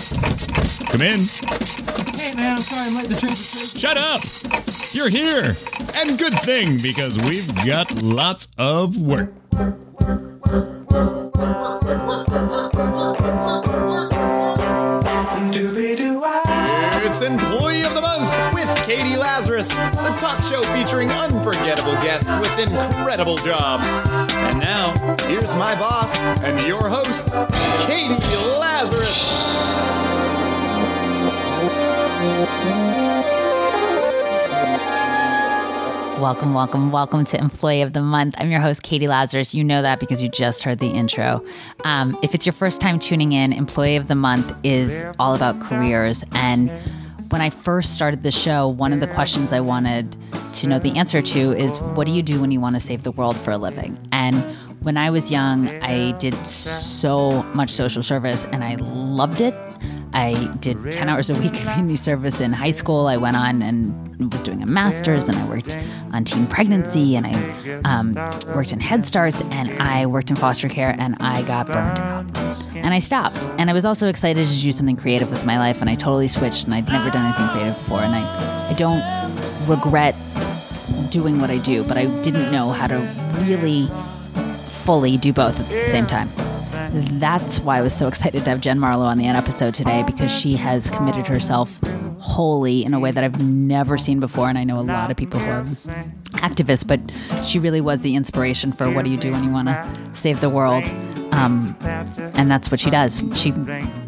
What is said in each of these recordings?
Come in. Hey man, I'm sorry I'm late. The train was Shut up! You're here! And good thing, because we've got lots of work. It's Employee of the Month with Katie Lazarus, talk show featuring unforgettable guests with incredible jobs. And now, here's my boss and your host, Katie Lazarus. Welcome, welcome, welcome to Employee of the Month. I'm your host, Katie Lazarus. You know that because you just heard the intro. Um, if it's your first time tuning in, Employee of the Month is all about careers. And when I first started the show, one of the questions I wanted to know the answer to is what do you do when you want to save the world for a living? And when I was young, I did so much social service and I loved it. I did 10 hours a week community service in high school. I went on and was doing a master's, and I worked on teen pregnancy, and I um, worked in Head Starts, and I worked in foster care, and I got burnt out. And I stopped. And I was also excited to do something creative with my life, and I totally switched, and I'd never done anything creative before. And I, I don't regret doing what I do, but I didn't know how to really fully do both at the same time. That's why I was so excited to have Jen Marlowe on the end episode today because she has committed herself wholly in a way that I've never seen before. And I know a lot of people who are activists, but she really was the inspiration for what do you do when you want to save the world. Um, and that's what she does. She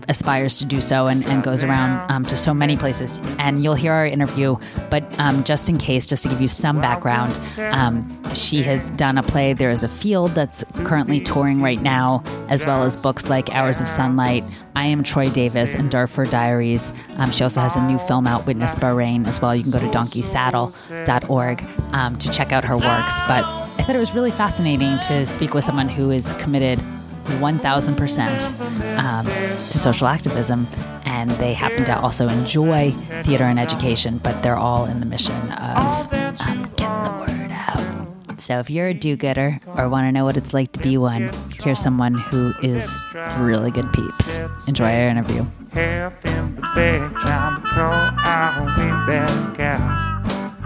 aspires to do so and, and goes around um, to so many places. And you'll hear our interview, but um, just in case, just to give you some background, um, she has done a play, There is a Field, that's currently touring right now, as well as books like Hours of Sunlight, I Am Troy Davis, and Darfur Diaries. Um, she also has a new film out, Witness Bahrain, as well. You can go to donkeysaddle.org um, to check out her works. But I thought it was really fascinating to speak with someone who is committed 1000% um, to social activism. And they happen to also enjoy theater and education, but they're all in the mission of um, getting the word out. So if you're a do gooder or want to know what it's like to be one, here's someone who is really good peeps. Enjoy our interview.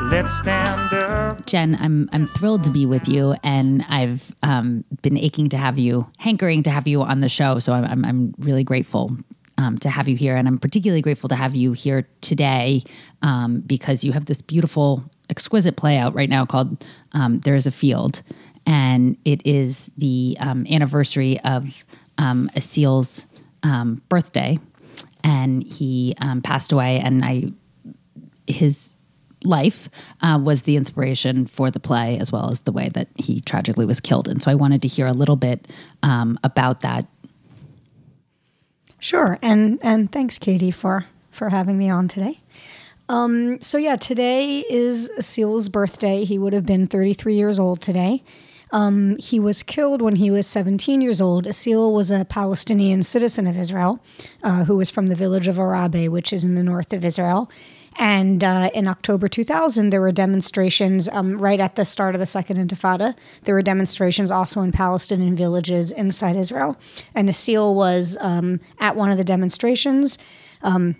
Let's stand up. Jen, I'm I'm thrilled to be with you, and I've um, been aching to have you, hankering to have you on the show. So I'm I'm, I'm really grateful um, to have you here, and I'm particularly grateful to have you here today um, because you have this beautiful, exquisite play out right now called um, "There Is a Field," and it is the um, anniversary of um, um, birthday, and he passed away, and I his life uh, was the inspiration for the play as well as the way that he tragically was killed and so i wanted to hear a little bit um, about that Sure, and and thanks, Katie, for for having me on today. Um, so yeah, today is Asil's birthday. He would have been 33 years old today. Um, he was killed when he was 17 years old. Asil was a Palestinian citizen of Israel uh, who was from the village of Arabe, which is in the north of Israel. And uh, in October 2000, there were demonstrations um, right at the start of the Second Intifada. There were demonstrations also in Palestinian villages inside Israel. And Asil was um, at one of the demonstrations, um,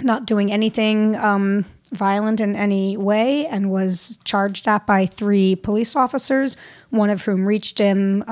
not doing anything um, violent in any way, and was charged at by three police officers, one of whom reached him.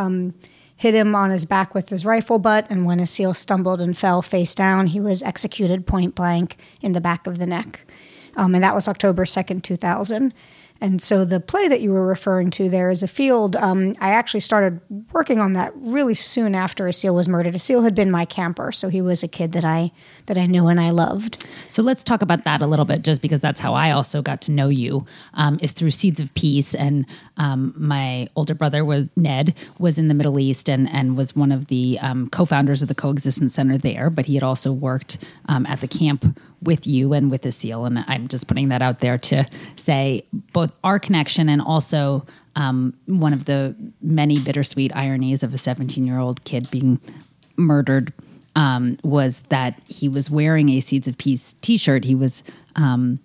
Hit him on his back with his rifle butt, and when Asil stumbled and fell face down, he was executed point blank in the back of the neck. Um, and that was October 2nd, 2000. And so the play that you were referring to there is a field. Um, I actually started working on that really soon after Asil was murdered. Asil had been my camper, so he was a kid that I that I knew and I loved. so let's talk about that a little bit just because that's how i also got to know you um, is through seeds of peace and um, my older brother was ned was in the middle east and, and was one of the um, co-founders of the coexistence center there but he had also worked um, at the camp with you and with Asil. And I'm just putting that out there to say both our connection and also um, one of the many bittersweet ironies of a 17 year old kid being murdered um, was that he was wearing a Seeds of Peace t shirt. He was um,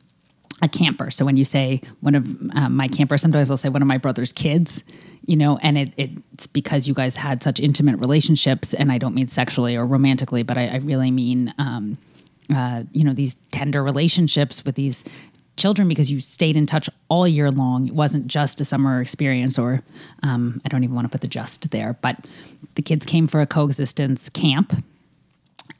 a camper. So when you say one of um, my campers, sometimes I'll say one of my brother's kids, you know, and it, it's because you guys had such intimate relationships. And I don't mean sexually or romantically, but I, I really mean, um, uh, you know, these tender relationships with these children because you stayed in touch all year long. It wasn't just a summer experience, or um, I don't even want to put the just there, but the kids came for a coexistence camp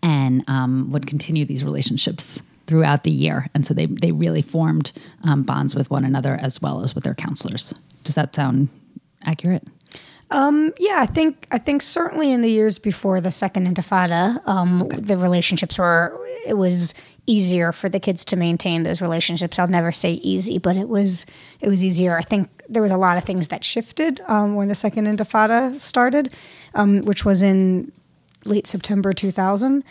and um, would continue these relationships throughout the year. And so they, they really formed um, bonds with one another as well as with their counselors. Does that sound accurate? Yeah, I think I think certainly in the years before the second Intifada, um, the relationships were it was easier for the kids to maintain those relationships. I'll never say easy, but it was it was easier. I think there was a lot of things that shifted um, when the second Intifada started, um, which was in late September two thousand.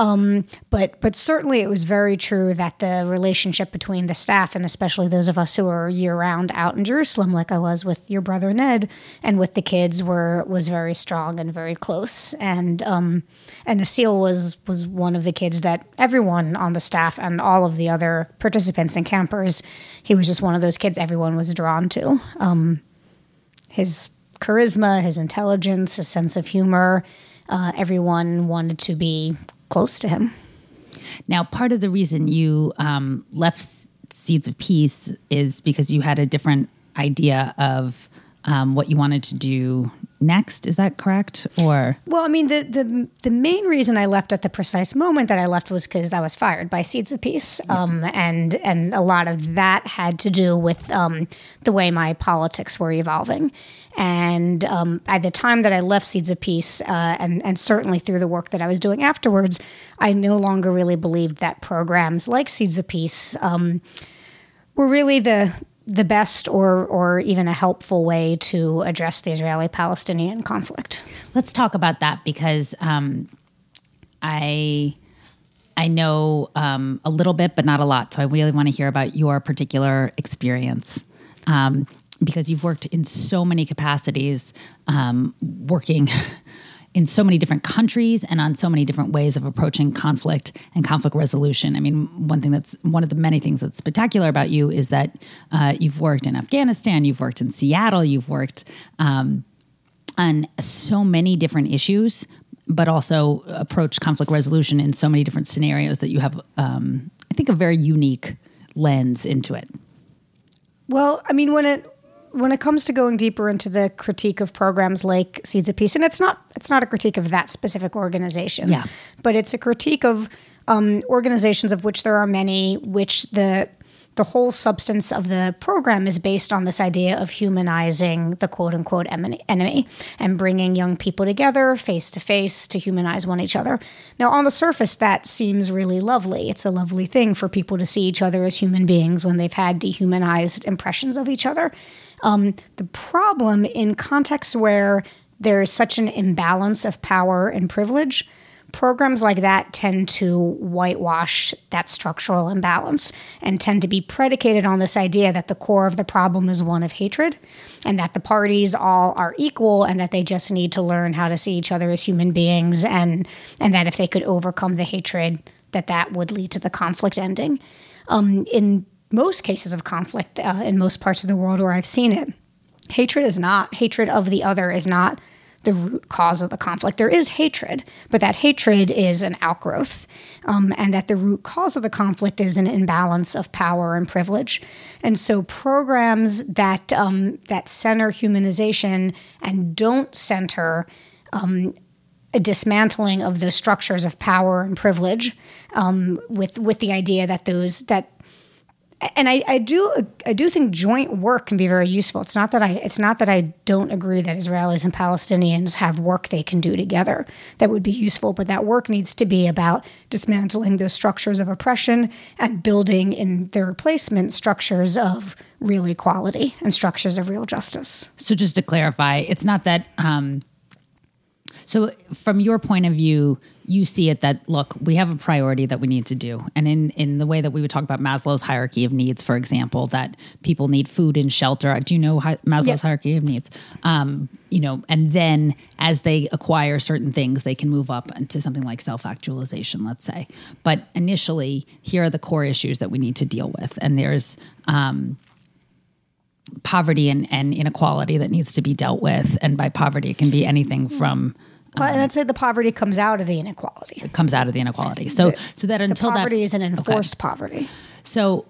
Um, but but certainly it was very true that the relationship between the staff and especially those of us who are year round out in Jerusalem, like I was with your brother Ned and with the kids, were was very strong and very close. And um, and Asil was was one of the kids that everyone on the staff and all of the other participants and campers, he was just one of those kids everyone was drawn to. Um, his charisma, his intelligence, his sense of humor. Uh, everyone wanted to be close to him. Now, part of the reason you um, left Seeds of Peace is because you had a different idea of um, what you wanted to do next. Is that correct? Or Well, I mean, the, the the main reason I left at the precise moment that I left was because I was fired by Seeds of Peace, um, and and a lot of that had to do with um, the way my politics were evolving. And um, at the time that I left Seeds of Peace, uh, and and certainly through the work that I was doing afterwards, I no longer really believed that programs like Seeds of Peace um, were really the the best or or even a helpful way to address the Israeli-Palestinian conflict. let's talk about that because um, I I know um, a little bit, but not a lot. So I really want to hear about your particular experience. Um, because you've worked in so many capacities, um, working in so many different countries and on so many different ways of approaching conflict and conflict resolution. I mean, one thing that's one of the many things that's spectacular about you is that uh, you've worked in Afghanistan, you've worked in Seattle, you've worked um, on so many different issues, but also approach conflict resolution in so many different scenarios that you have, um, I think, a very unique lens into it. Well, I mean, when it when it comes to going deeper into the critique of programs like Seeds of Peace, and it's not it's not a critique of that specific organization, Yeah. but it's a critique of um, organizations of which there are many, which the the whole substance of the program is based on this idea of humanizing the quote unquote enemy and bringing young people together face to face to humanize one each other. Now, on the surface, that seems really lovely. It's a lovely thing for people to see each other as human beings when they've had dehumanized impressions of each other. Um, the problem in contexts where there is such an imbalance of power and privilege, programs like that tend to whitewash that structural imbalance and tend to be predicated on this idea that the core of the problem is one of hatred and that the parties all are equal and that they just need to learn how to see each other as human beings and and that if they could overcome the hatred that that would lead to the conflict ending. Um, in most cases of conflict uh, in most parts of the world where i've seen it hatred is not hatred of the other is not the root cause of the conflict. There is hatred but that hatred is an outgrowth um, and that the root cause of the conflict is an imbalance of power and privilege. And so programs that um, that center humanization and don't center a dismantling of those structures of power and privilege um, with with the idea that those that and I, I do I do think joint work can be very useful. It's not that I it's not that I don't agree that Israelis and Palestinians have work they can do together that would be useful, but that work needs to be about dismantling those structures of oppression and building in their replacement structures of real equality and structures of real justice. So just to clarify, it's not that. Um, so from your point of view, you see it that look, we have a priority that we need to do, and in in the way that we would talk about Maslow's hierarchy of needs, for example, that people need food and shelter. Do you know hi- Maslow's hierarchy of needs? Um, you know, and then as they acquire certain things, they can move up into something like self actualization, let's say. But initially, here are the core issues that we need to deal with, and there's um, poverty and, and inequality that needs to be dealt with. And by poverty, it can be anything from Well, and I'd say the poverty comes out of the inequality. It comes out of the inequality. So so that The until poverty that is an enforced poverty. So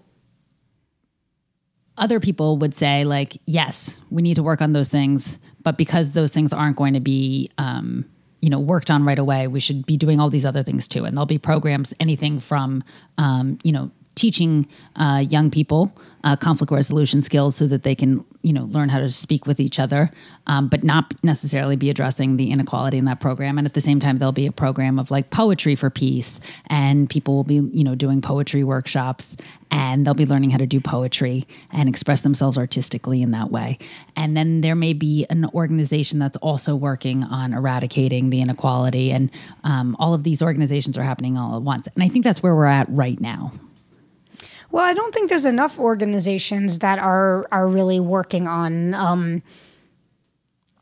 other people would say like, yes, we need to work on those things, but because those things aren't going to be um, you know worked on right away, we should be doing all these other things too. And there'll be programs, anything from um, you know teaching uh, young people uh, conflict resolution skills so that they can you know learn how to speak with each other um, but not necessarily be addressing the inequality in that program. And at the same time there'll be a program of like poetry for peace and people will be you know doing poetry workshops and they'll be learning how to do poetry and express themselves artistically in that way. And then there may be an organization that's also working on eradicating the inequality and um, all of these organizations are happening all at once. And i think that's where we're at right now Well, I don't think there's enough organizations that are are really working on um,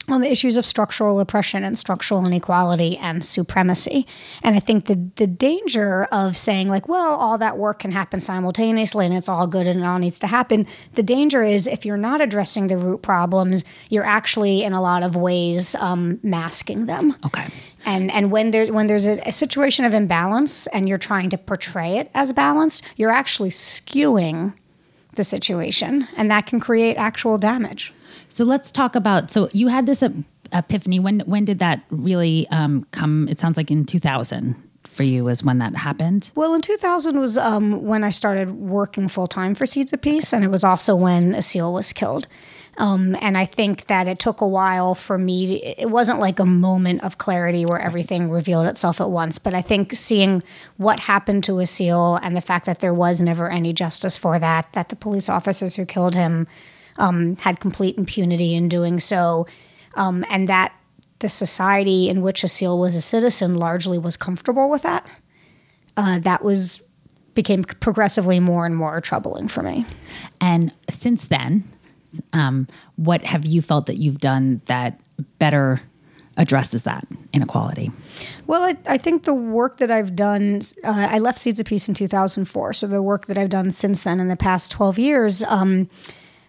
on the issues of structural oppression and structural inequality and supremacy. And I think the the danger of saying like, well, all that work can happen simultaneously and it's all good and it all needs to happen. The danger is if you're not addressing the root problems, you're actually in a lot of ways um, masking them. okay And and when there's when there's a, a situation of imbalance and you're trying to portray it as balanced, you're actually skewing the situation, and that can create actual damage. So let's talk about. So you had this ep- epiphany. When when did that really um, come? It sounds like in 2000 for you was when that happened. Well, in 2000 was um, when I started working full time for Seeds of Peace, and it was also when Asil was killed. Um, and I think that it took a while for me. It wasn't like a moment of clarity where everything revealed itself at once. But I think seeing what happened to Asil and the fact that there was never any justice for that, that the police officers who killed him um, had complete impunity in doing so, um, and that the society in which Asil was a citizen largely was comfortable with that. Uh, that was became progressively more and more troubling for me. And since then, um, what have you felt that you've done that better addresses that inequality? Well, I, I think the work that I've done, uh, I left Seeds of Peace in 2004. So the work that I've done since then in the past 12 years, um,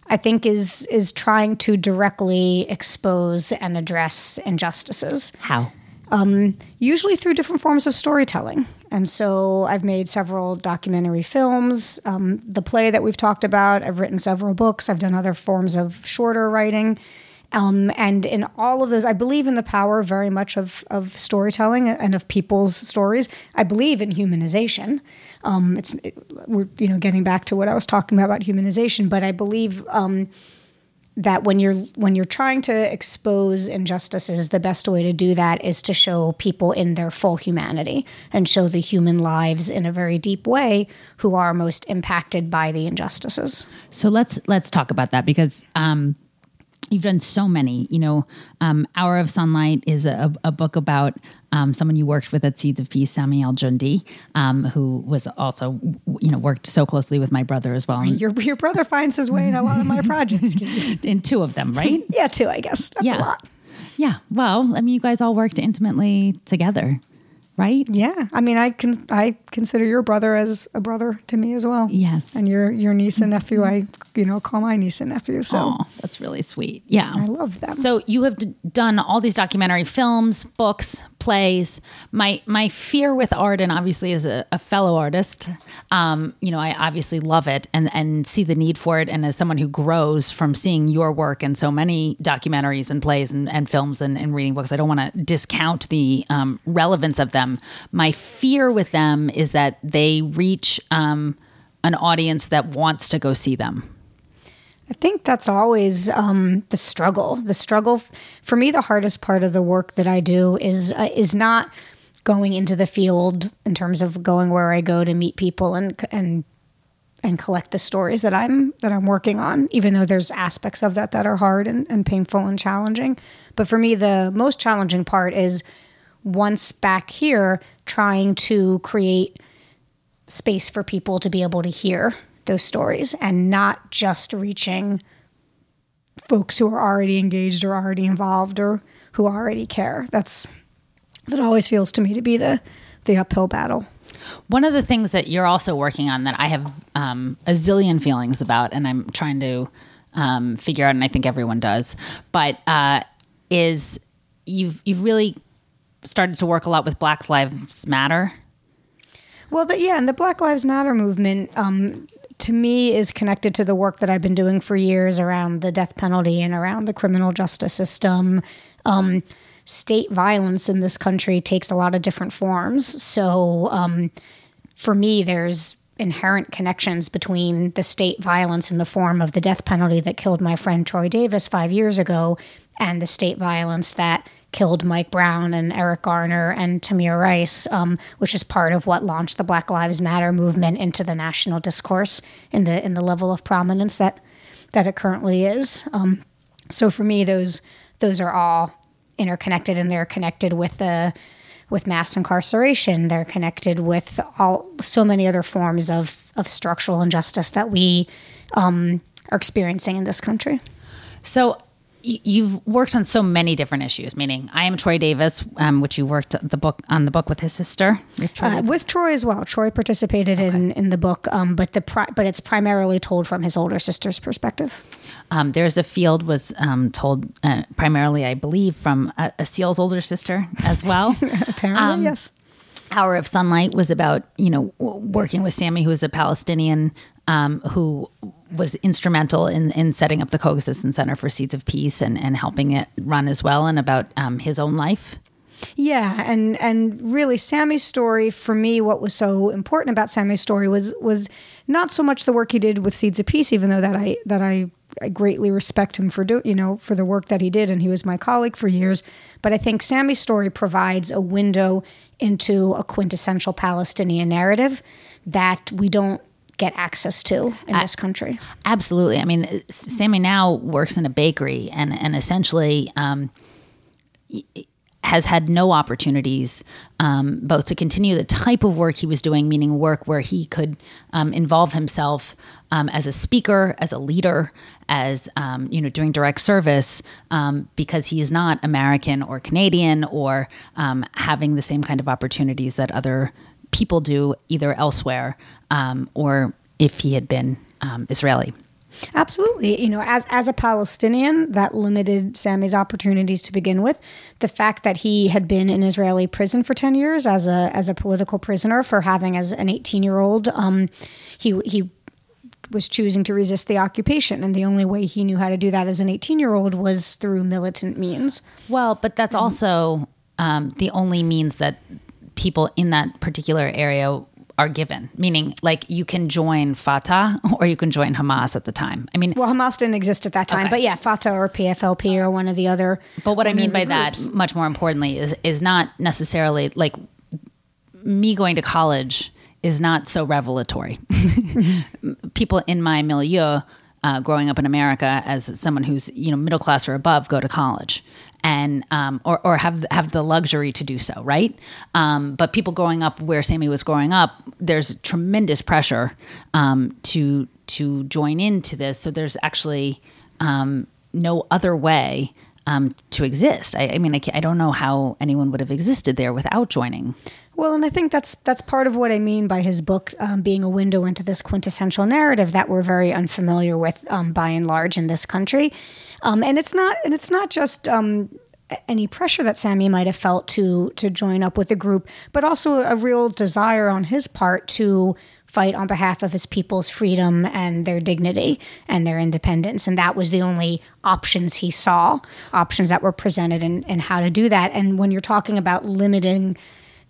I think is is trying to directly expose and address injustices. How? usually through different forms of storytelling. And so I've made several documentary films, um, the play that we've talked about. I've written several books. I've done other forms of shorter writing. Um, and in all of those, I believe in the power very much of, of storytelling and of people's stories. I believe in humanization. Um, it's we're you know getting back to what I was talking about about humanization, but I believe um, that when you're when you're trying to expose injustices, the best way to do that is to show people in their full humanity and show the human lives in a very deep way who are most impacted by the injustices. So let's let's talk about that because um, you've done so many. You know, um, Hour of Sunlight is a, a book about um, someone you worked with at Seeds of Peace, Sami Al Jundi, um, who was also you know worked so closely with my brother as well, Your your brother finds his way in a lot of my projects. in two of them, right? yeah, two, I guess that's Yeah. a lot. yeah. Well, I mean, you guys all worked intimately together, right? Yeah, I mean, I can I consider your brother as a brother to me as well. Yes. and your your niece and nephew, I you know call my niece and nephew. So Oh, that's really sweet. Yeah. I love them. So you have d- done all these documentary films, books, plays. My my fear with art, and obviously as a, a fellow artist, um, you know, I obviously love it and and see the need for it. And as someone who grows from seeing your work and so many documentaries and plays and, and films and, and reading books, I don't want to discount the um, relevance of them. My fear with them is that they reach um, an audience that wants to go see them. I think that's always um, the struggle. The struggle for me, the hardest part of the work that I do is uh, is not going into the field in terms of going where I go to meet people and and and collect the stories that I'm that I'm working on. Even though there's aspects of that that are hard and, and painful and challenging, but for me, the most challenging part is once back here trying to create space for people to be able to hear those stories and not just reaching folks who are already engaged or already involved or who already care. That's that always feels to me to be the the uphill battle. One of the things that you're also working on that I have um, a zillion feelings about, and I'm trying to um, figure out, and I think everyone does, but uh, is you've you've really started to work a lot with Black Lives Matter. Well, the, yeah, and the Black Lives Matter movement, um, to me, is connected to the work that I've been doing for years around the death penalty and around the criminal justice system. Um, state violence in this country takes a lot of different forms. So, um, for me, there's inherent connections between the state violence in the form of the death penalty that killed my friend Troy Davis five years ago and the state violence that killed Mike Brown and Eric Garner and Tamir Rice, um, which is part of what launched the Black Lives Matter movement into the national discourse in the in the level of prominence that that it currently is. Um, so for me, those those are all interconnected, and they're connected with the with mass incarceration. They're connected with all so many other forms of of structural injustice that we um, are experiencing in this country. So you've worked on so many different issues. Meaning, I am Troy Davis, um, which you worked the book on the book with his sister. With Troy Uh, with Troy as well. Troy participated in, in the book, um, but the pri- but it's primarily told from his older sister's perspective. Um, there's a field was um, told uh, primarily, I believe, from a, Asil's older sister as well. Apparently, yes. Hour of Sunlight was about you know working with Sami, who is a Palestinian um, who was instrumental in, in setting up the Coexistence Center for Seeds of Peace and, and helping it run as well, and about um, his own life. Yeah, and and really Sami's story for me what was so important about Sami's story was was not so much the work he did with Seeds of Peace even though that I that I I greatly respect him for do you know for the work that he did and he was my colleague for years but I think Sami's story provides a window into a quintessential Palestinian narrative that we don't get access to in this country. Absolutely. I mean, Sami now works in a bakery and and essentially um, has had no opportunities um, both to continue the type of work he was doing, meaning work where he could um, involve himself um, as a speaker, as a leader, as um, you know, doing direct service, um, because he is not American or Canadian or um, having the same kind of opportunities that other people do either elsewhere um, or if he had been um, Israeli. Absolutely. You know, as as a Palestinian, that limited Sami's opportunities to begin with. The fact that he had been in Israeli prison for 10 years as a as a political prisoner for having as an 18-year-old, um, he he was choosing to resist the occupation and the only way he knew how to do that as an 18-year-old was through militant means. Well, but that's also um, the only means that people in that particular area are given. Meaning, like you can join Fatah or you can join Hamas at the time. I mean, Well, Hamas didn't exist at that time, Okay. but yeah, Fatah or PFLP or one of the other but what I mean by that, much more importantly, is is not necessarily like me going to college is not so revelatory. People in my milieu, uh, growing up in America as someone who's you know middle class or above, go to college and um, or or have have the luxury to do so, right? Um, but people growing up where Sami was growing up, there's tremendous pressure um, to to join into this. So there's actually um, no other way um, to exist. I, I mean, I, I don't know how anyone would have existed there without joining. Well, and I think that's that's part of what I mean by his book um, being a window into this quintessential narrative that we're very unfamiliar with, um, by and large, in this country. Um, and it's not and it's not just um, any pressure that Sami might have felt to to join up with the group, but also a real desire on his part to fight on behalf of his people's freedom and their dignity and their independence. And that was the only options he saw, options that were presented and and how to do that. And when you're talking about limiting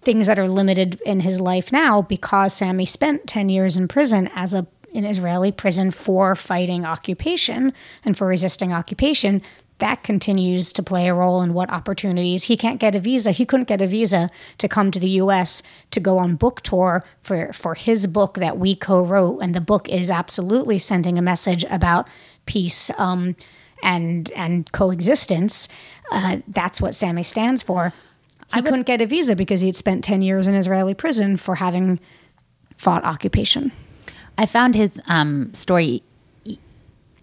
things that are limited in his life now because Sami spent 10 years in prison as a an Israeli prison for fighting occupation and for resisting occupation that continues to play a role in what opportunities he can't get a visa he couldn't get a visa to come to the US to go on book tour for for his book that we co-wrote. And the book is absolutely sending a message about peace um, and and coexistence. Uh, that's what Sami stands for. He couldn't get a visa because he'd spent 10 years in Israeli prison for having fought occupation. I found his um, story e-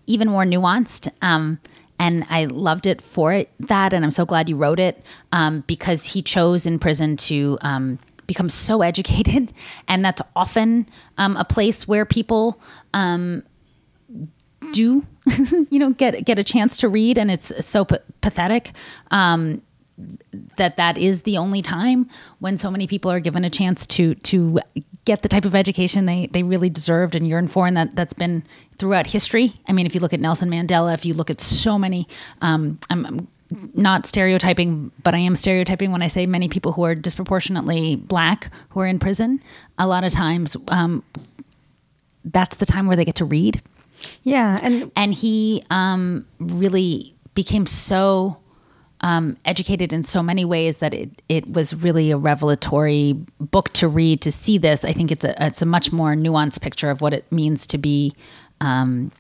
even more nuanced. Um, and I loved it for it, that. And I'm so glad you wrote it um, because he chose in prison to um, become so educated. And that's often um, a place where people um, do, you know, get, get a chance to read. And it's so p- pathetic that that is the only time when so many people are given a chance to to get the type of education they they really deserved and yearned for, and that that's been throughout history. I mean, if you look at Nelson Mandela, if you look at so many, um, I'm, I'm not stereotyping, but I am stereotyping when I say many people who are disproportionately black who are in prison. A lot of times, um, that's the time where they get to read, Yeah. And and he um, really became so um, educated in so many ways that it it was really a revelatory book to read to see this. I think it's a it's a much more nuanced picture of what it means to be um,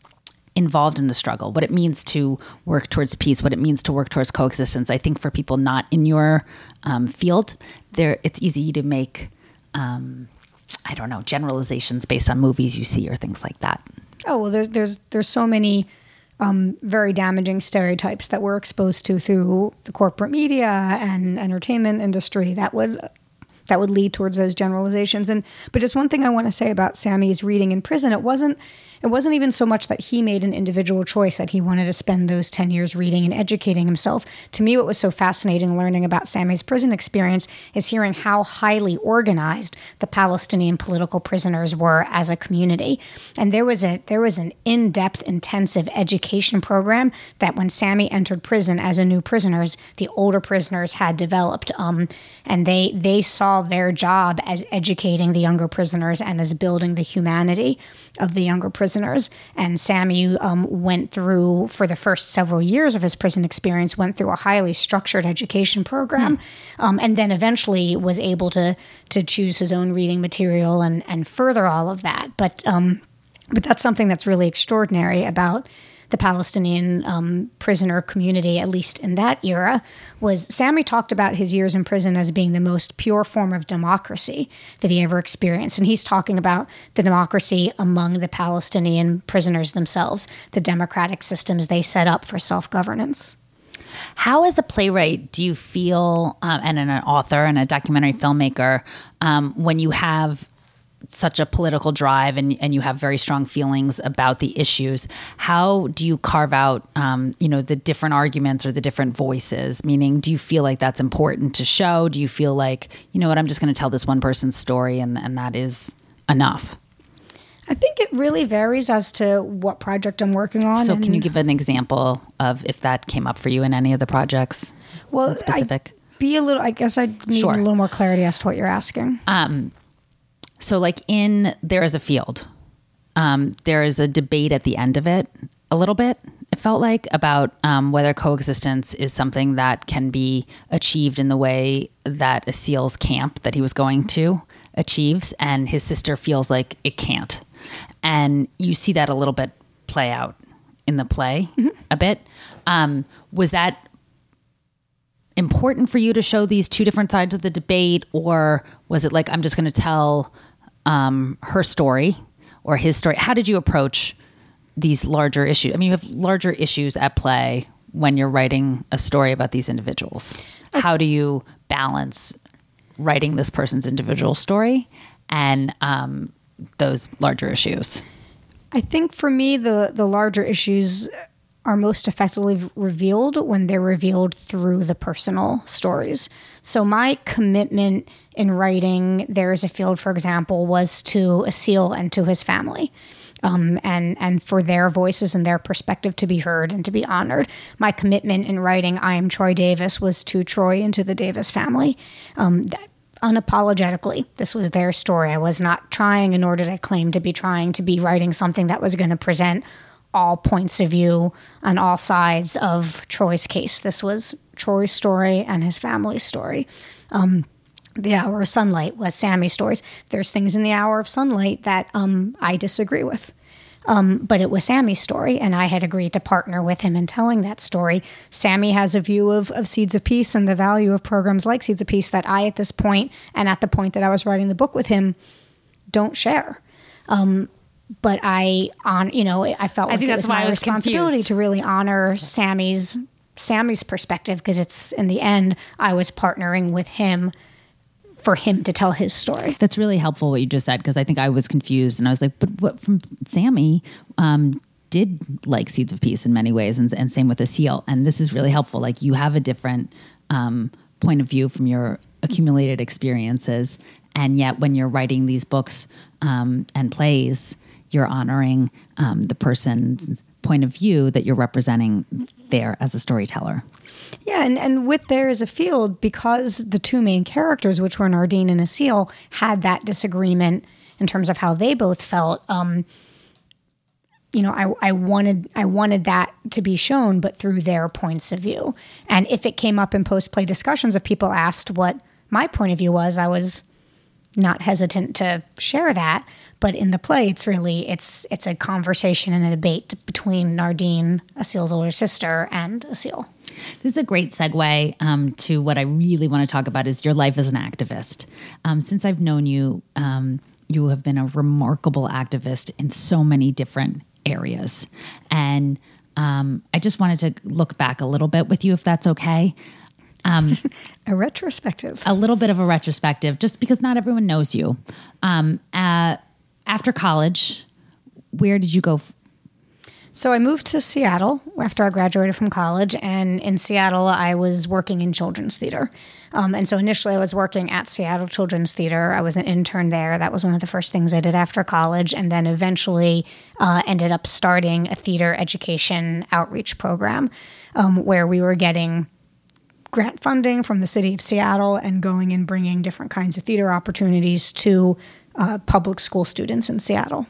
involved in the struggle, what it means to work towards peace, what it means to work towards coexistence. I think for people not in your um, field, there it's easy to make um, I don't know generalizations based on movies you see or things like that. Oh well, there's there's there's so many um, very damaging stereotypes that we're exposed to through the corporate media and entertainment industry that would that would lead towards those generalizations. And but just one thing I want to say about Sami's reading in prison, it wasn't it wasn't even so much that he made an individual choice that he wanted to spend those 10 years reading and educating himself. To me, what was so fascinating learning about Sami's prison experience is hearing how highly organized the Palestinian political prisoners were as a community. And there was a there was an in-depth, intensive education program that when Sami entered prison as a new prisoners, the older prisoners had developed. Um, and they they saw their job as educating the younger prisoners and as building the humanity of the younger prisoners. And Sami um, went through, for the first several years of his prison experience, went through a highly structured education program, um, and then eventually was able to to choose his own reading material and and further all of that. But um, but that's something that's really extraordinary about the Palestinian um, prisoner community, at least in that era, was Sami talked about his years in prison as being the most pure form of democracy that he ever experienced. And he's talking about the democracy among the Palestinian prisoners themselves, the democratic systems they set up for self governance. How, as a playwright, do you feel, um, and an author and a documentary filmmaker, um, when you have such a political drive and, and you have very strong feelings about the issues, how do you carve out, um, you know, the different arguments or the different voices? Meaning, do you feel like that's important to show? Do you feel like, you know what, I'm just going to tell this one person's story and, and that is enough? I think it really varies as to what project I'm working on. So, can you give an example of if that came up for you in any of the projects? well, specific. I, be a little. I guess I need Sure. a little more clarity as to what you're asking. So like in there is a field. Um, there is a debate at the end of it a little bit it felt like about um, whether coexistence is something that can be achieved in the way that Asil's camp that he was going to achieves and his sister feels like it can't. And you see that a little bit play out in the play a bit. Um, was that important for you to show these two different sides of the debate, or was it like I'm just going to tell um, her story or his story? How did you approach these larger issues? I mean, you have larger issues at play when you're writing a story about these individuals. How do you balance writing this person's individual story and um, those larger issues? I think for me, the the larger issues are most effectively revealed when they're revealed through the personal stories. So my commitment in writing There is a Field, for example, was to Asil and to his family. Um, and and for their voices and their perspective to be heard and to be honored. My commitment in writing I Am Troy Davis was to Troy and to the Davis family. Um, that, unapologetically, this was their story. I was not trying, in order to claim to be trying to be writing something that was going to present all points of view on all sides of Troy's case. This was Troy's story and his family's story. Um, the Hour of Sunlight was Sami's stories. There's things in The Hour of Sunlight that um, I disagree with. Um, but it was Sami's story, and I had agreed to partner with him in telling that story. Sami has a view of, of Seeds of Peace and the value of programs like Seeds of Peace that I, at this point, and at the point that I was writing the book with him, don't share. Um, but I on you know I felt like think it that's was my I was responsibility confused. to really honor Sami's Sami's perspective because it's in the end I was partnering with him for him to tell his story. That's really helpful what you just said because I think I was confused and I was like, but what from Sami um, did like Seeds of Peace in many ways, and, and same with Asil. And this is really helpful. Like you have a different um, point of view from your accumulated experiences, and yet when you're writing these books um, and plays, you're honoring um, the person's point of view that you're representing there as a storyteller. Yeah, and, and with There is a Field, because the two main characters, which were Nardine and Asil, had that disagreement in terms of how they both felt, um, you know, I, I wanted I wanted that to be shown, but through their points of view. And if it came up in post play discussions, if people asked what my point of view was, I was not hesitant to share that. But in the play, it's really it's it's a conversation and a debate between Nardine, Asil's older sister, and Asil. This is a great segue um, to what I really want to talk about is your life as an activist. Um, since I've known you, um, you have been a remarkable activist in so many different areas, and um, I just wanted to look back a little bit with you, if that's okay. A retrospective. A little bit of a retrospective, just because not everyone knows you. Um, uh, after college, where did you go? F- So I moved to Seattle after I graduated from college, and in Seattle, I was working in children's theater. Um, and so initially, I was working at Seattle Children's Theater. I was an intern there. That was one of the first things I did after college, and then eventually uh, ended up starting a theater education outreach program um, where we were getting grant funding from the city of Seattle and going and bringing different kinds of theater opportunities to uh, public school students in Seattle.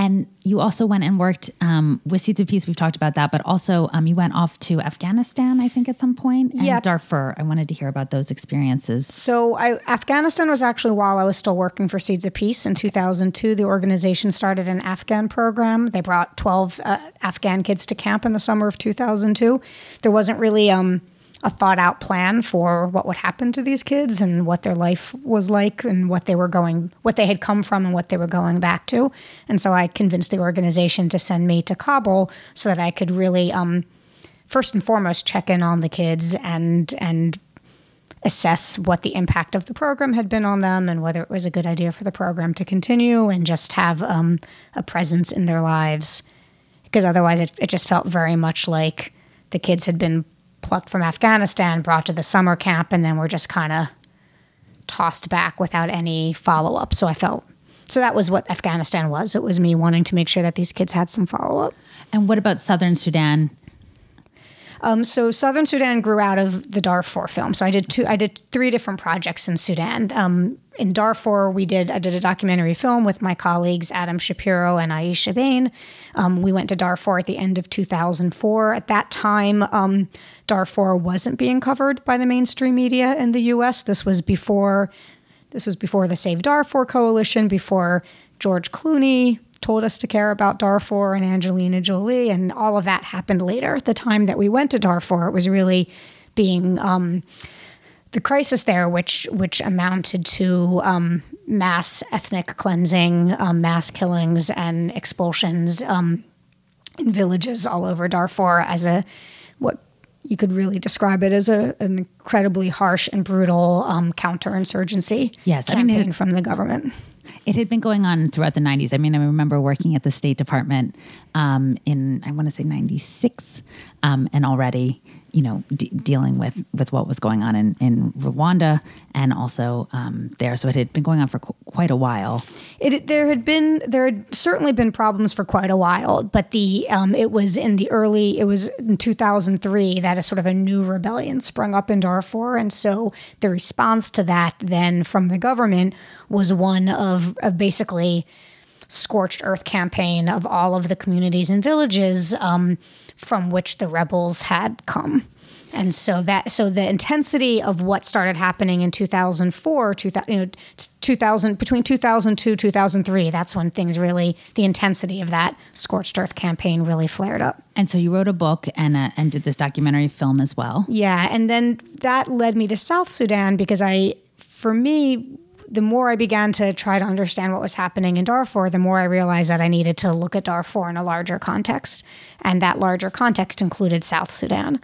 And you also went and worked um, with Seeds of Peace. We've talked about that, but also um, you went off to Afghanistan, I think, at some point, and Yeah. Darfur. I wanted to hear about those experiences. So I, Afghanistan was actually while I was still working for Seeds of Peace in 2002. The organization started an Afghan program. They brought 12 uh, Afghan kids to camp in the summer of 2002. There wasn't really um, a thought out plan for what would happen to these kids and what their life was like and what they were going, what they had come from and what they were going back to. And so I convinced the organization to send me to Kabul so that I could really, um, first and foremost, check in on the kids and and assess what the impact of the program had been on them and whether it was a good idea for the program to continue and just have um, a presence in their lives. Because otherwise, it, it just felt very much like the kids had been plucked from Afghanistan, brought to the summer camp, and then were just kind of tossed back without any follow up. So I felt. So that was what Afghanistan was. It was me wanting to make sure that these kids had some follow up. And what about Southern Sudan? Um, so Southern Sudan grew out of the Darfur film. So I did two, I did three different projects in Sudan. Um, in Darfur, we did I did a documentary film with my colleagues Adam Shapiro and Aisha Bain. Um, we went to Darfur at the end of 2004. At that time, um, Darfur wasn't being covered by the mainstream media in the U.S. This was before this was before the Save Darfur coalition, before George Clooney told us to care about Darfur and Angelina Jolie, and all of that happened later. At the time that we went to Darfur, it was really being um, the crisis there, which which amounted to um, mass ethnic cleansing, um, mass killings, and expulsions um, in villages all over Darfur as a what you could really describe it as a, an incredibly harsh and brutal um, counterinsurgency Yes, I mean, it- from the government. It had been going on throughout the 90s. I mean, I remember working at the State Department um, in, I want to say 96, um, and already, you know, dealing with, with what was going on in, in Rwanda and also um, there. So it had been going on for qu- quite a while. It there had been there had certainly been problems for quite a while, but the um, it was in the early it was in 2003 that a sort of a new rebellion sprung up in Darfur, and so the response to that then from the government was one of, of basically scorched earth campaign of all of the communities and villages um, from which the rebels had come. And so that so the intensity of what started happening in 2004, 2000, you know, 2000 between 2002 2003, that's when things really the intensity of that scorched earth campaign really flared up. And so you wrote a book and uh, and did this documentary film as well. Yeah, and then that led me to South Sudan because I for me the more I began to try to understand what was happening in Darfur, the more I realized that I needed to look at Darfur in a larger context. And that larger context included South Sudan.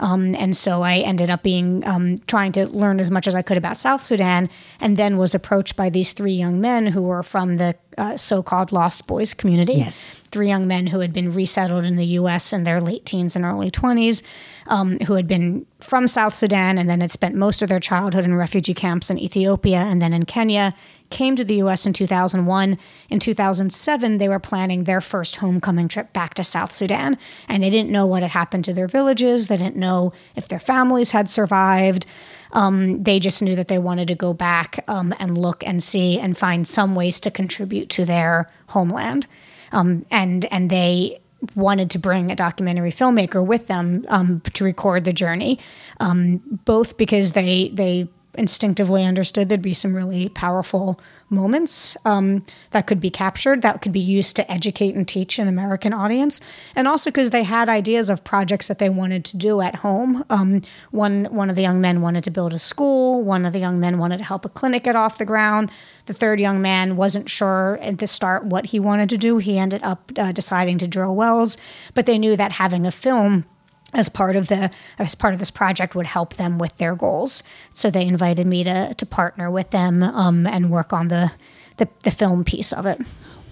Um, and so I ended up being um, trying to learn as much as I could about South Sudan, and then was approached by these three young men who were from the uh, so-called Lost Boys community. Yes. Three young men who had been resettled in the U.S. in their late teens and early twenties, um, who had been from South Sudan and then had spent most of their childhood in refugee camps in Ethiopia and then in Kenya. Came to the U.S. in 2001. In 2007, they were planning their first homecoming trip back to South Sudan, and they didn't know what had happened to their villages. They didn't know if their families had survived. Um, they just knew that they wanted to go back um, and look and see and find some ways to contribute to their homeland. Um, and and they wanted to bring a documentary filmmaker with them um, to record the journey, um, both because they they instinctively understood there'd be some really powerful moments um, that could be captured that could be used to educate and teach an American audience, and also because they had ideas of projects that they wanted to do at home. Um, one one of the young men wanted to build a school. One of the young men wanted to help a clinic get off the ground. The third young man wasn't sure at the start what he wanted to do. He ended up uh, deciding to drill wells, but they knew that having a film as part of the as part of this project would help them with their goals. So they invited me to to partner with them um, and work on the, the the film piece of it.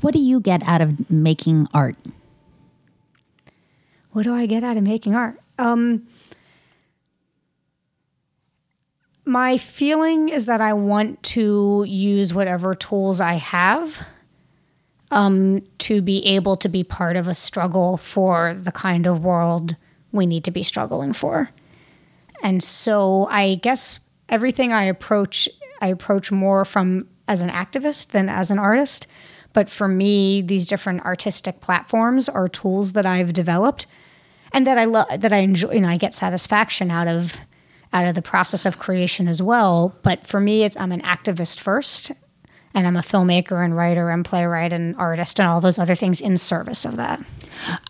What do you get out of making art? What do I get out of making art? Um, my feeling is that I want to use whatever tools I have um, to be able to be part of a struggle for the kind of world we need to be struggling for. And so I guess everything I approach, I approach more from as an activist than as an artist. But for me, these different artistic platforms are tools that I've developed and that I love, that I enjoy, you know, I get satisfaction out of out of the process of creation as well. But for me, it's, I'm an activist first, and I'm a filmmaker and writer and playwright and artist and all those other things in service of that.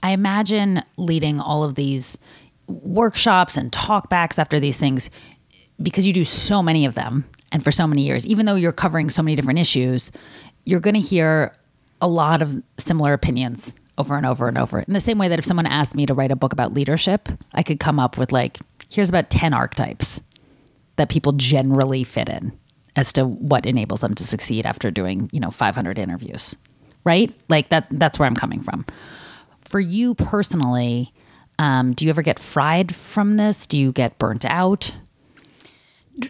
I imagine leading all of these workshops and talkbacks after these things because you do so many of them and for so many years, even though you're covering so many different issues, you're going to hear a lot of similar opinions over and over and over. In the same way that if someone asked me to write a book about leadership, I could come up with like, here's about 10 archetypes that people generally fit in as to what enables them to succeed after doing, you know, 500 interviews. Right? Like that that's where I'm coming from. For you personally, um, do you ever get fried from this? Do you get burnt out?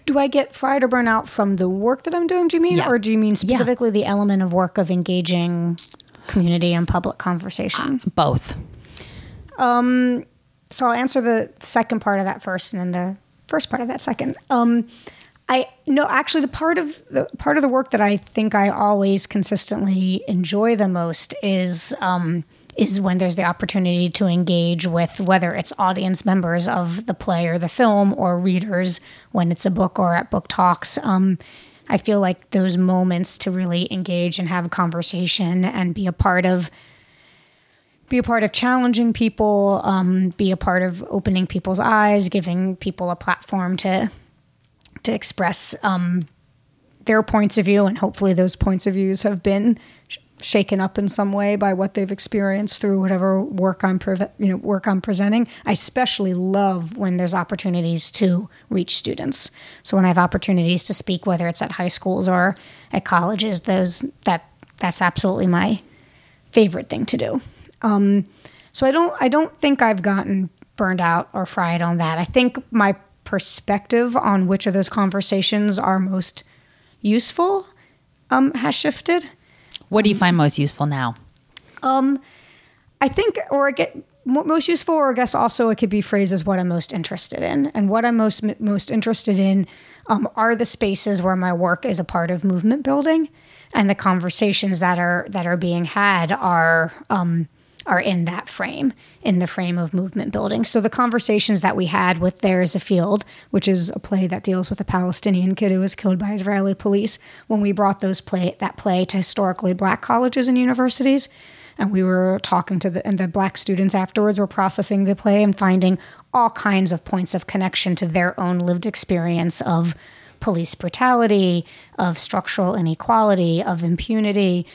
Do I get fried or burnt out from the work that I'm doing, do you mean? Yeah. Or do you mean specifically the element of work of engaging community and public conversation? Both. So I'll answer the second part of that first, and then the first part of that second. Um, I no, actually, the part of the part of the work that I think I always consistently enjoy the most is um, is when there's the opportunity to engage with whether it's audience members of the play or the film or readers when it's a book or at book talks. Um, I feel like those moments to really engage and have a conversation and be a part of be a part of challenging people, um, be a part of opening people's eyes, giving people a platform to to express um, their points of view, and hopefully those points of views have been sh- shaken up in some way by what they've experienced through whatever work I'm pre- you know work I'm presenting. I especially love when there's opportunities to reach students. So when I have opportunities to speak, whether it's at high schools or at colleges, those that that's absolutely my favorite thing to do. Um, so I don't I don't think I've gotten burned out or fried on that. I think my perspective on which of those conversations are most useful um, has shifted. What do you find most useful now? I think, or I get most useful, or I guess also it could be phrased as what I'm most interested in. And what I'm most most interested in um, are the spaces where my work is a part of movement building, and the conversations that are that are being had are um, are in that frame, in the frame of movement building. So the conversations that we had with There is a Field, which is a play that deals with a Palestinian kid who was killed by Israeli police, when we brought those play that play to historically black colleges and universities, and we were talking to the and the black students afterwards were processing the play and finding all kinds of points of connection to their own lived experience of police brutality, of structural inequality, of impunity,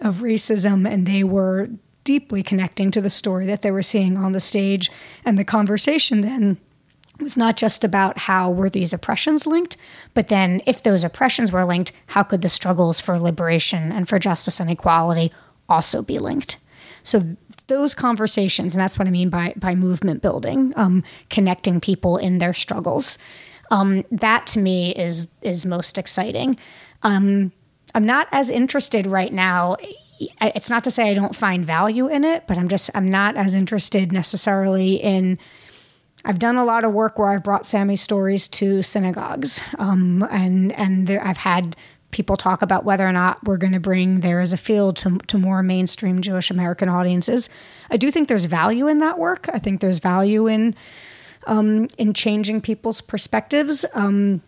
of racism, and they were deeply connecting to the story that they were seeing on the stage. And the conversation then was not just about how were these oppressions linked, but then if those oppressions were linked, how could the struggles for liberation and for justice and equality also be linked? So those conversations, and that's what I mean by by movement building, um, connecting people in their struggles. Um, that to me is is most exciting. Um, I'm not as interested right now it's not to say I don't find value in it, but I'm just I'm not as interested necessarily in. I've done a lot of work where I've brought Sami's stories to synagogues, um, and and there, I've had people talk about whether or not we're going to bring There is a Field to, to more mainstream Jewish American audiences. I do think there's value in that work. I think there's value in um, in changing people's perspectives. Um,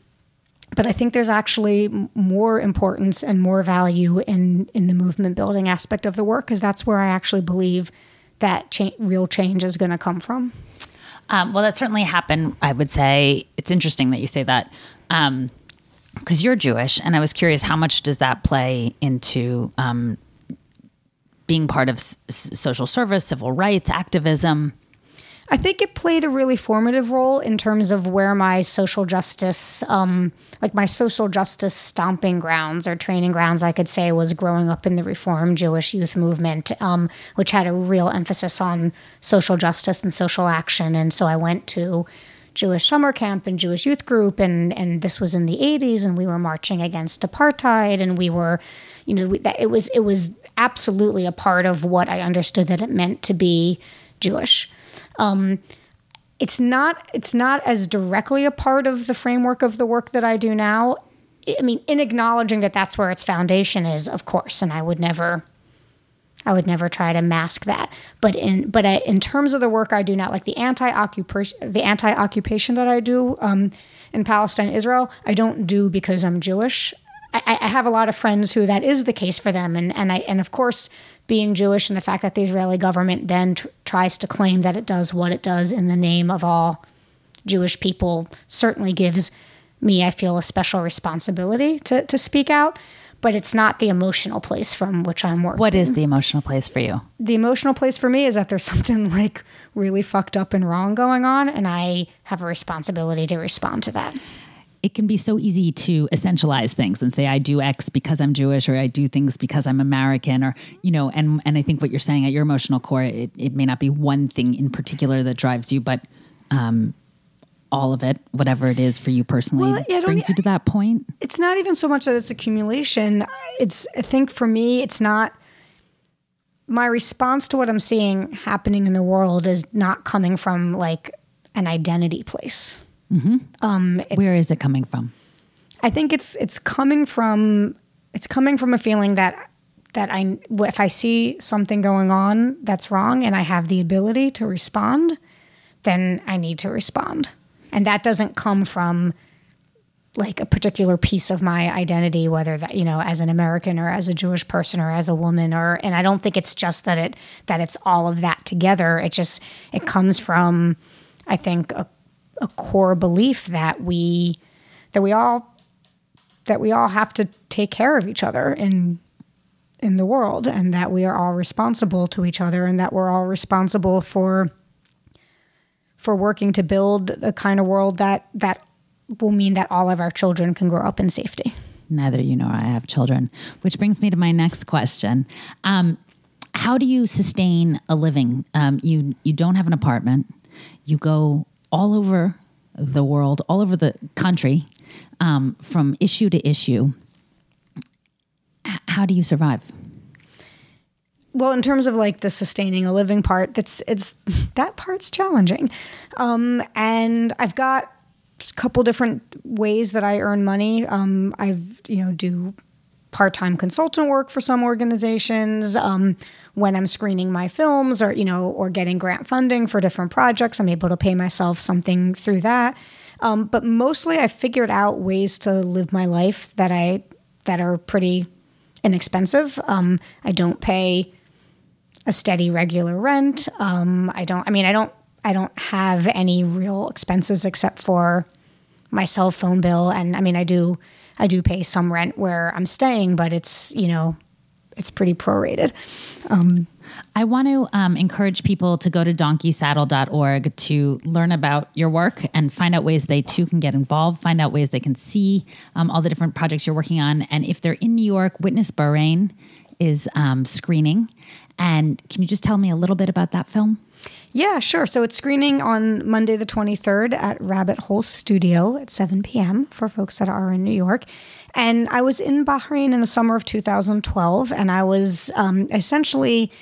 but I think there's actually more importance and more value in in the movement building aspect of the work because that's where I actually believe that cha- real change is going to come from. Um, well, that certainly happened. I would say it's interesting that you say that because um, you're Jewish, and I was curious how much does that play into um, being part of s- social service, civil rights, activism. I think it played a really formative role in terms of where my social justice, um, like my social justice stomping grounds or training grounds, I could say, was growing up in the Reform Jewish youth movement, um, which had a real emphasis on social justice and social action. And so I went to Jewish summer camp and Jewish youth group, and and this was in the '80s, and we were marching against apartheid, and we were, you know, that it was it was absolutely a part of what I understood that it meant to be Jewish. Um, it's not it's not as directly a part of the framework of the work that I do now. I mean, in acknowledging that that's where its foundation is, of course, and I would never I would never try to mask that. But in but I, in terms of the work I do now, like the anti occupation the anti occupation that I do um, in Palestine, Israel, I don't do because I'm Jewish. I, I, have a lot of friends who that is the case for them, and and I and of course being Jewish and the fact that the Israeli government then tr- tries to claim that it does what it does in the name of all Jewish people certainly gives me, I feel, a special responsibility to, to speak out. But it's not the emotional place from which I'm working. What is the emotional place for you? The emotional place for me is that there's something like really fucked up and wrong going on, and I have a responsibility to respond to that it can be so easy to essentialize things and say I do X because I'm Jewish or I do things because I'm American or you know and and I think what you're saying at your emotional core it, it may not be one thing in particular that drives you but um, all of it whatever it is for you personally well, yeah, brings you to that point? It's not even so much that it's accumulation. It's I think for me it's not my response to what I'm seeing happening in the world is not coming from like an identity place Mm-hmm. Um, Where is it coming from? I think it's it's coming from it's coming from a feeling that that I if I see something going on that's wrong and I have the ability to respond, then I need to respond, and that doesn't come from like a particular piece of my identity whether that you know as an american or as a jewish person or as a woman or and i don't think it's just that it that it's all of that together it just it comes from i think a a core belief that we that we all that we all have to take care of each other in in the world and that we are all responsible to each other and that we're all responsible for for working to build the kind of world that that will mean that all of our children can grow up in safety. Neither you nor I have children, which brings me to my next question. Um, how do you sustain a living? Um, you you don't have an apartment. You go all over the world, all over the country, um, from issue to issue. H- how do you survive? Well, in terms of like the sustaining a living part, that's it's that part's challenging, um, and I've got a couple different ways that I earn money. Um, I've you know do part time consultant work for some organizations. Um, when I'm screening my films or, you know, or getting grant funding for different projects, I'm able to pay myself something through that. Um, but mostly I figured out ways to live my life that I that are pretty inexpensive. Um, I don't pay a steady regular rent. Um, I don't I mean I don't I don't have any real expenses except for my cell phone bill and I mean I do I do pay some rent where I'm staying, but it's, you know, it's pretty prorated. I want to um, encourage people to go to donkeysaddle.org to learn about your work and find out ways they too can get involved, find out ways they can see um, all the different projects you're working on. And if they're in New York, Witness Bahrain is um, screening. And can you just tell me a little bit about that film? Yeah, sure. So it's screening on Monday, the 23rd at Rabbit Hole Studio at 7 p.m. for folks that are in New York. And I was in Bahrain in the summer of 2012, and I was um, essentially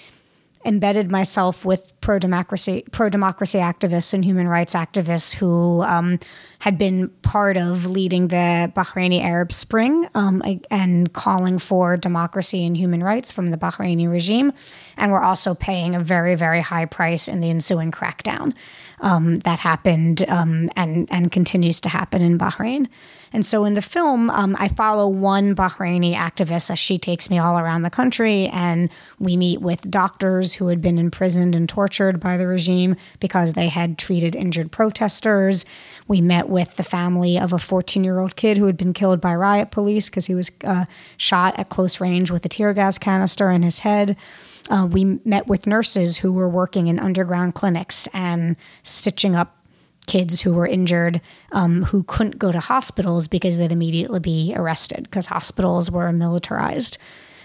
embedded myself with pro democracy pro democracy activists and human rights activists who um, had been part of leading the Bahraini Arab Spring um, and calling for democracy and human rights from the Bahraini regime, and were also paying a very very high price in the ensuing crackdown um, that happened um, and and continues to happen in Bahrain. And so in the film, um, I follow one Bahraini activist as she takes me all around the country, and we meet with doctors who had been imprisoned and tortured by the regime because they had treated injured protesters. We met with the family of a 14 year old kid who had been killed by riot police because he was uh, shot at close range with a tear gas canister in his head. Uh, we met with nurses who were working in underground clinics and stitching up kids who were injured um, who couldn't go to hospitals because they'd immediately be arrested because hospitals were militarized.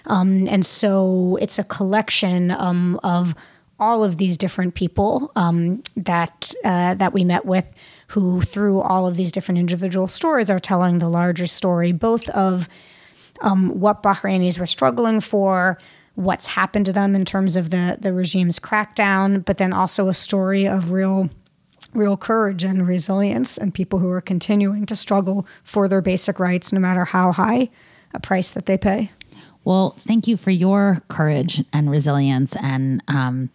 Um, and so it's a collection um, of all of these different people um, that uh, that we met with, who through all of these different individual stories are telling the larger story, both of um, what Bahrainis were struggling for, what's happened to them in terms of the the regime's crackdown, but then also a story of real real courage and resilience and people who are continuing to struggle for their basic rights no matter how high a price that they pay. Well, thank you for your courage and resilience and um,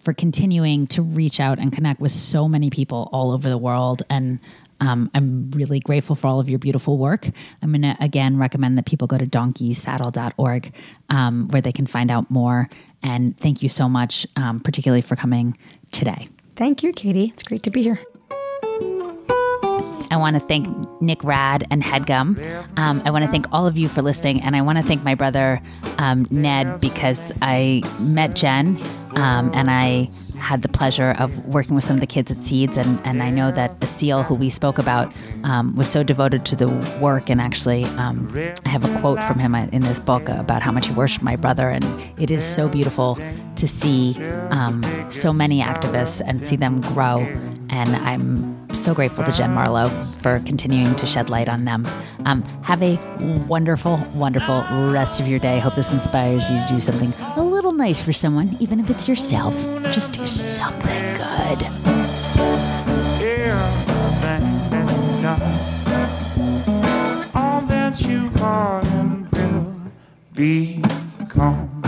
for continuing to reach out and connect with so many people all over the world. And um, I'm really grateful for all of your beautiful work. I'm going to again recommend that people go to donkeysaddle.org um, where they can find out more. And thank you so much, um, particularly for coming today. Thank you, Katie. It's great to be here. I want to thank Nick Rad and Headgum. Um, I want to thank all of you for listening, and I want to thank my brother um, Ned because I met Jen um, and I had the pleasure of working with some of the kids at Seeds, and, and I know that Asil, who we spoke about, um, was so devoted to the work. And actually, um, I have a quote from him in this book about how much he worshipped my brother, and it is so beautiful to see um, so many activists and see them grow. And I'm so grateful to Jen Marlowe for continuing to shed light on them. Um, have a wonderful, wonderful rest of your day. Hope this inspires you to do something a little nice for someone, even if it's yourself. Just do something good. all that you and will become.